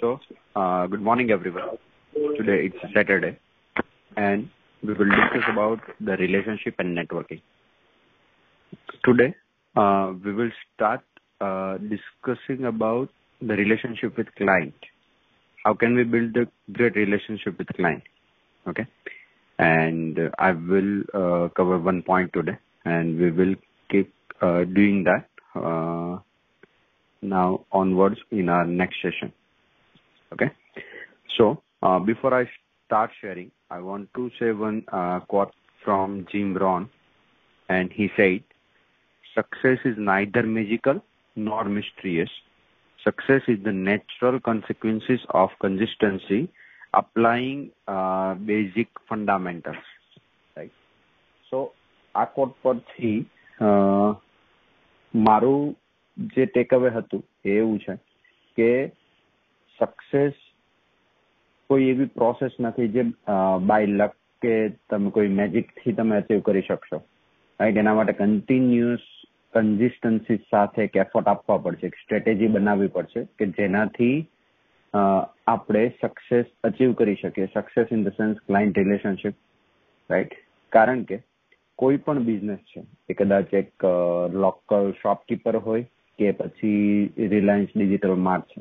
So, uh, good morning, everyone. Today it's Saturday, and we will discuss about the relationship and networking. Today, uh, we will start uh, discussing about the relationship with client. How can we build a great relationship with client? Okay, and I will cover one point today, and we will keep doing that now onwards in our next session. Okay. So uh, before I start sharing, I want to say one uh, quote from Jim Rohn, and he said, "Success is neither magical nor mysterious. Success is the natural consequences of consistency, applying uh, basic fundamentals." Right. So આ કોટ પરથી uh, મારું જે tech અવે હતું એ એવું છે કે success કોઈ એવી પ્રોસેસ નથી જે બાય લક કે તમે કોઈ મેજિકથી તમે અચીવ કરી શકશો. રાઈટ એના માટે કન્ટિન્યુઅસ કન્સિસ્ટન્સી સાથે એક એફર્ટ આપવા પડશે, એક સ્ટ્રેટેજી બનાવવી પડશે કે જેનાથી આપણે સક્સેસ અચીવ કરી શકીએ. Success in the sense client relationship right કારણ કે કોઈ પણ બિઝનેસ છે, એ કદાચ એક લોકલ શોપકીપર હોય કે પછી રિલાયન્સ ડિજિટલ માર્ટ છે.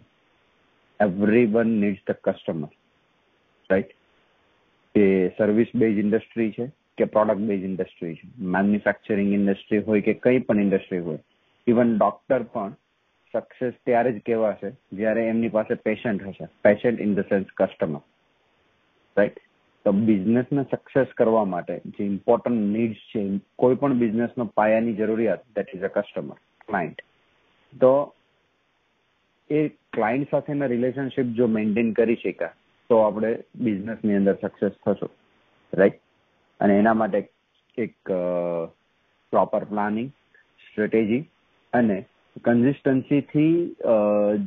Everyone needs the customer right કે સર્વિસ બેઝ ઇન્ડસ્ટ્રી છે કે પ્રોડક્ટ બેઝ ઇન્ડસ્ટ્રી છે મેન્યુફેક્ચરિંગ ઇન્ડસ્ટ્રી હોય કે કઈ પણ ઇન્ડસ્ટ્રી હોય ઇવન ડોક્ટર પણ સક્સેસ ત્યારે જ કહેવાશે જ્યારે એમની પાસે પેશન્ટ હશે patient in the sense customer right તો બિઝનેસને સક્સેસ કરવા માટે જે ઇમ્પોર્ટન્ટ નીડ્સ છે કોઈ પણ બિઝનેસનો પાયાની જરૂરિયાત that is a customer client તો એ ક્લાયન્ટ સાથેના રિલેશનશિપ જો મેન્ટેન કરી શક્યા, તો આપણે બિઝનેસની અંદર સક્સેસ થશું. રાઈટ અને એના માટે એક પ્રોપર પ્લાનિંગ સ્ટ્રેટેજી અને કન્સિસ્ટન્સીથી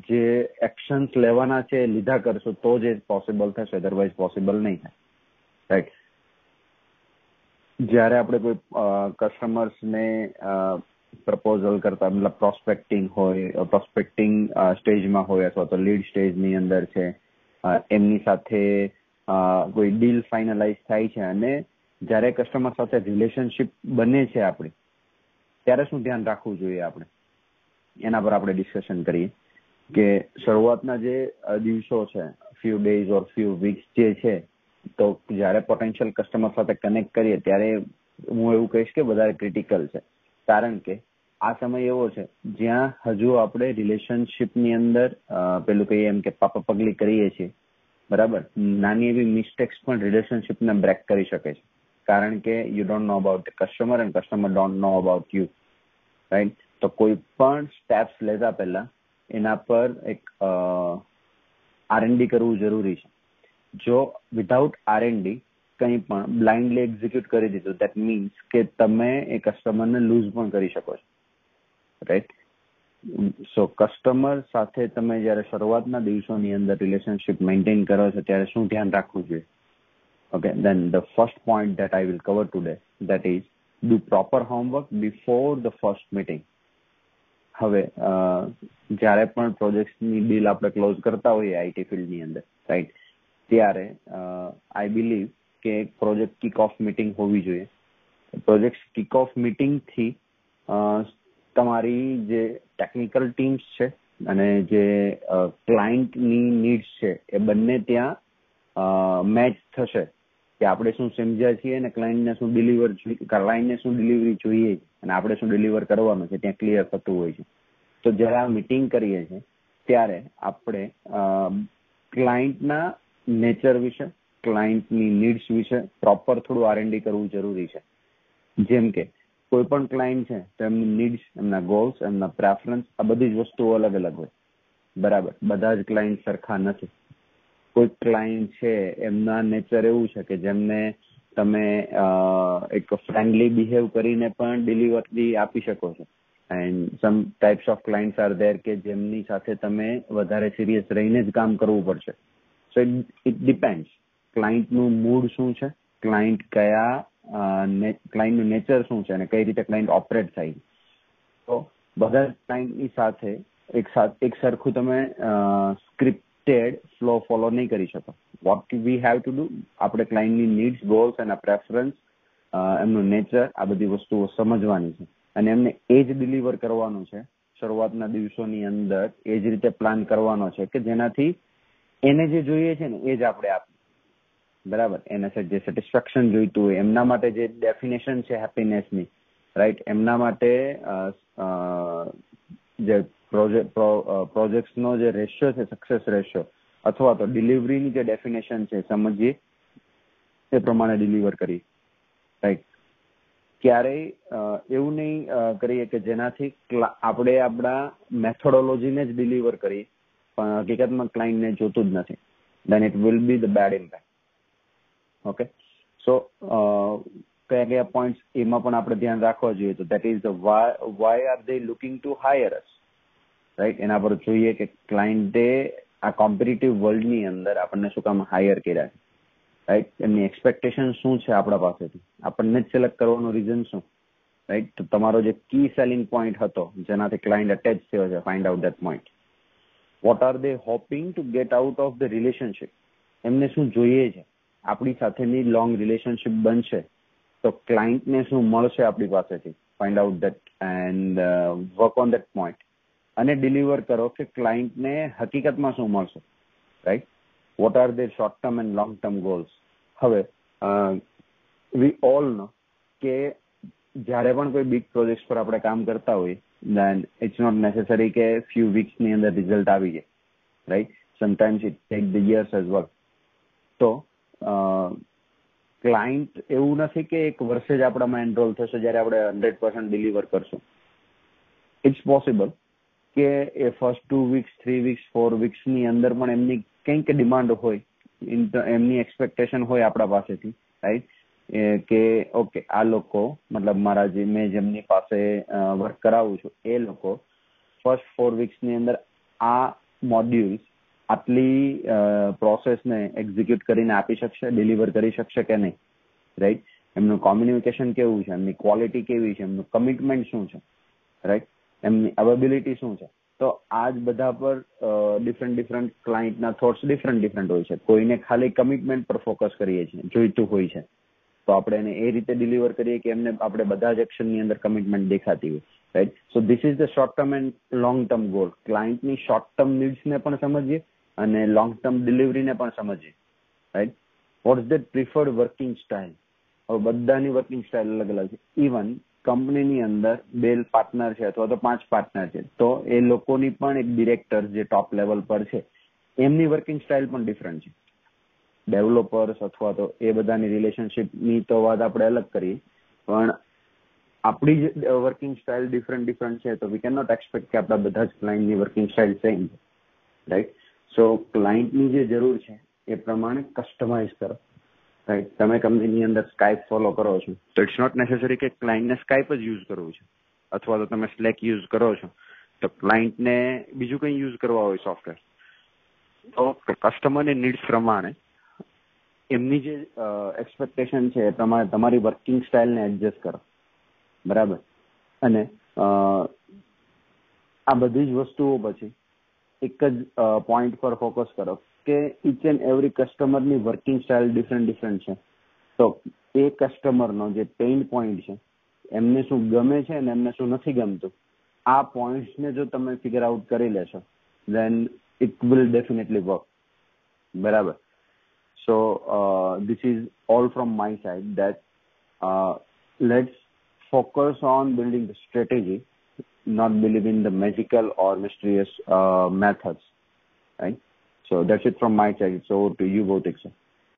જે એક્શન્સ લેવાના છે, એ લીધા કરશો, તો જ એ પોસિબલ થશે અધરવાઇઝ પોસિબલ નહીં થાય. રાઈટ જ્યારે આપણે કોઈ કસ્ટમર્સને પ્રપોઝલ કરતા, મતલબ પ્રોસ્પેક્ટિંગ હોય પ્રોસ્પેક્ટિંગ સ્ટેજમાં હોય અથવા તો લીડ સ્ટેજની અંદર છે એમની સાથે કોઈ ડીલ ફાઇનલાઇઝ થાય છે અને જ્યારે કસ્ટમર સાથે રિલેશનશિપ બને છે આપણી, ત્યારે શું ધ્યાન રાખવું જોઈએ આપણે? એના પર આપણે ડિસ્કશન કરીએ કે શરૂઆતના જે દિવસો છે few days or few weeks જે છે, તો જ્યારે પોટેન્શિયલ કસ્ટમર સાથે કનેક્ટ કરીએ ત્યારે હું એવું કહીશ કે વધારે ક્રિટિકલ છે. કારણ કે આ સમય એવો છે, જ્યાં હજુ આપણે રિલેશનશિપની અંદર પેલું કહીએ એમ કે પાપા પગલી કરીએ છીએ, બરાબર? નાની એવી મિસ્ટેક્સ પણ રિલેશનશિપને બ્રેક કરી શકે છે. કારણ કે you don't know about customer and customer don't know about you right તો કોઈ પણ સ્ટેપ્સ લેતા પહેલા એના પર એક આરએનડી કરવું જરૂરી છે. જો વિધાઉટ આરએનડી કંઈ પણ બ્લાઇન્ડલી એક્ઝિક્યુટ કરી દીધું દેટ મીન્સ કે તમે એ કસ્ટમરને લૂઝ પણ કરી શકો છો. રાઈટ સો કસ્ટમર સાથે તમે જ્યારે શરૂઆતના દિવસોની અંદર રિલેશનશિપ મેન્ટેન કરો છો, ત્યારે શું ધ્યાન રાખવું જોઈએ? Okay then the first point that I will cover today that is do proper homework before the first meeting હવે જ્યારે પણ પ્રોજેક્ટની ડીલ આપણે ક્લોઝ કરતા હોઈએ આઈટી ફિલ્ડની અંદર રાઈટ ત્યારે આઈ બિલીવ કે એક પ્રોજેક્ટ કિક ઓફ મીટિંગ હોવી જોઈએ. પ્રોજેક્ટ કિક ઓફ મીટિંગથી તમારી જે ટેકનિકલ ટીમ્સ છે અને જે ક્લાયન્ટની નીડ્સ છે, એ બંને ત્યાં મેચ થશે. કે આપણે શું સમજ્યા છીએ અને ક્લાયન્ટને શું ડિલિવર ક્લાયન્ટને શું ડિલિવરી જોઈએ અને આપણે શું ડિલિવર કરવાનું છે, ત્યાં ક્લિયર થતું હોય છે. તો જ્યારે આ મીટિંગ કરીએ છીએ, ત્યારે આપણે ક્લાયન્ટના નેચર વિશે ક્લાયન્ટની નીડ્સ વિશે પ્રોપર થોડું આરએનડી કરવું જરૂરી છે. જેમ કે કોઈ પણ ક્લાયન્ટ છે, તો એમની નીડ્સ એમના ગોલ્સ એમના પ્રેફરન્સ આ બધી જ વસ્તુઓ અલગ અલગ હોય. બરાબર. બધા જ ક્લાયન્ટ સરખા નથી. કોઈ ક્લાયન્ટ છે, એમના નેચર એવું છે કે જેમને તમે એક ફ્રેન્ડલી બિહેવ કરીને પણ ડિલિવરી આપી શકો છો. And some types of clients are there કે જેમની સાથે તમે વધારે સિરિયસ રહીને જ કામ કરવું પડશે. સો ઇટ ડિપેન્ડ્સ ક્લાયન્ટનું મૂડ શું છે? ક્લાયન્ટ કયા ક્લાયન્ટનું નેચર શું છે અને કઈ રીતે ક્લાયન્ટ ઓપરેટ થાય તો બધા ક્લાયન્ટની સાથે એક એક સરખું તમે સ્ક્રિપ્ટેડ ફ્લો ફોલો નહીં કરી શકો. What we have to do આપણે ક્લાયન્ટની નીડ્સ ગોલ્સ એના પ્રેફરન્સ એમનું નેચર આ બધી વસ્તુઓ સમજવાની છે. અને એમને એ જ ડિલિવર કરવાનું છે, શરૂઆતના દિવસોની અંદર એ જ રીતે પ્લાન કરવાનો છે કે જેનાથી એને જે જોઈએ છે ને એ જ આપણે આપીએ. બરાબર. એને જે સેટિસ્ફેક્શન જોઈતું હોય, એમના માટે જે ડેફિનેશન છે હેપીનેસની રાઈટ એમના માટે જે પ્રોજેક્ટ પ્રોજેક્ટ્સનો જે રેશિયો છે સક્સેસ રેશિયો અથવા તો ડિલિવરીની જે ડેફિનેશન છે, સમજીએ, એ પ્રમાણે ડિલિવર કરી રાઈટ ક્યારેય એવું નહીં કરીએ કે જેનાથી આપણે આપણા મેથોડોલોજીને જ ડિલિવર કરીએ, પણ હકીકતમાં ક્લાયન્ટને જોતું જ નથી. Then it will be the bad impact okay so કયા કયા પોઈન્ટ્સ એમાં પણ આપણે ધ્યાન રાખવા જોઈએ. તો that is why are they looking to hire us right એના પર જોઈએ કે ક્લાયન્ટે આ કોમ્પિટિટિવ વર્લ્ડની અંદર આપણને શું કામ હાયર કર્યા છે. રાઈટ એમની એક્સપેક્ટેશન શું છે આપણા પાસેથી? આપણને જ સિલેક્ટ કરવાનું રીઝન શું? રાઈટ તો તમારો જે કી સેલિંગ પોઈન્ટ હતો, જેનાથી ક્લાયન્ટ અટેચ થયો છે find out that point what are they hoping to get out of the relationship એમને શું જોઈએ છે? આપણી સાથેની લોંગ રિલેશનશિપ બનશે, તો ક્લાયન્ટને શું મળશે આપણી પાસેથી? Find out that and work on that point અને ડિલિવર કરો કે ક્લાયન્ટને હકીકતમાં શું મળશે right what are their short term and long term goals હવે વી ઓલ નો કે જ્યારે પણ કોઈ બિગ પ્રોજેક્ટ પર આપણે કામ કરતા હોઈએ દેન ઇટ્સ નોટ નેસેસરી કે ફ્યુ વીક્સની અંદર રિઝલ્ટ આવી જાય right sometimes it take the years as work તો ક્લાયન્ટ એવું નથી કે એક વર્ષે જ આપણામાં એનરોલ થશે જ્યારે આપણે હંડ્રેડ પર્સન્ટ ડિલિવર કરશું. ઇટ્સ પોસિબલ કે એ first two weeks three weeks four વીક્સની અંદર પણ એમની કંઈક ડિમાન્ડ હોય એમની એક્સપેક્ટેશન હોય આપણા પાસેથી રાઈટ કે ઓકે આ લોકો, મતલબ મારા જે, મેં જેમની પાસે વર્ક કરાવું છું, એ લોકો ફર્સ્ટ ફોર વીક્સની અંદર આ મોડ્યુલ્સ આટલી પ્રોસેસને એક્ઝિક્યુટ કરીને આપી શકશે ડિલિવર કરી શકશે કે નહીં? રાઈટ એમનું કોમ્યુનિકેશન કેવું છે? એમની ક્વોલિટી કેવી છે? એમનું કમિટમેન્ટ શું છે? રાઈટ એમની અવેબિલિટી શું છે? તો આ જ બધા પર ડિફરન્ટ ડિફરન્ટ ક્લાયન્ટના થોટ્સ ડિફરન્ટ ડિફરન્ટ હોય છે. કોઈને ખાલી કમિટમેન્ટ પર ફોકસ કરીએ છીએ, જોઈતું હોય છે. તો આપણે એને એ રીતે ડિલિવર કરીએ કે એમને આપણે બધા જ એક્શનની અંદર કમિટમેન્ટ દેખાતી હોય. Right so this is the short term and long term goal ક્લાયન્ટની short term નીડ્સને પણ સમજીએ અને લોંગ ટર્મ ડિલિવરીને પણ સમજીએ. Right what's that preferred working style હવે બધાની વર્કિંગ સ્ટાઇલ અલગ અલગ છે. ઇવન કંપનીની અંદર બે પાર્ટનર છે અથવા તો પાંચ પાર્ટનર છે. તો એ લોકોની પણ એક ડિરેક્ટર જે ટોપ લેવલ પર છે, એમની વર્કિંગ સ્ટાઇલ પણ ડિફરન્ટ છે. ડેવલપર્સ અથવા તો એ બધાની રિલેશનશીપની તો વાત આપણે અલગ કરીએ. પણ આપણી જ વર્કિંગ સ્ટાઇલ ડિફરન્ટ ડિફરન્ટ છે. તો વી કેન નોટ એક્સપેક્ટ કે આપણા બધા જ ક્લાયન્ટની working style same right so ક્લાયન્ટની જે જરૂર છે, એ પ્રમાણે કસ્ટમાઇઝ કરો. રાઈટ તમે કંપનીની અંદર સ્કાઇપ ફોલો કરો છો. તો ઇટ્સ નોટ નેસેસરી કે ક્લાયન્ટને સ્કાઇપ જ યુઝ કરવું છે. અથવા તો તમે સ્લેક યુઝ કરો છો. તો ક્લાયન્ટને બીજું કંઈ યુઝ કરવા હોય સોફ્ટવેર તો કસ્ટમરની નીડ્સ પ્રમાણે એમની જે એક્સપેક્ટેશન છે એ પ્રમાણે તમારી વર્કિંગ સ્ટાઇલને એડજસ્ટ કરો. બરાબર? અને આ બધી જ વસ્તુઓ પછી એક જ પોઈન્ટ પર ફોકસ કરો કે ઇચ એન્ડ એવરી કસ્ટમરની વર્કિંગ સ્ટાઇલ ડિફરન્ટ ડિફરન્ટ છે. તો એ કસ્ટમરનો જે પેઇન પોઈન્ટ છે, એમને શું ગમે છે અને એમને શું નથી ગમતું, આ પોઈન્ટ્સને જો તમે ફિગર આઉટ કરી લેશો then it will definitely work બરાબર? So this is all from my side that let's focus on building the strategy not believe in the magical or mysterious uh, methods right? So that's it from my side. So to you both sir